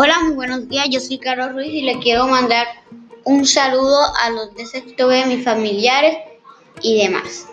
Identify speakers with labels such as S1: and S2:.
S1: Hola, muy buenos días. Yo soy Carlos Ruiz y le quiero mandar un saludo a los de sexto B, mis familiares y demás.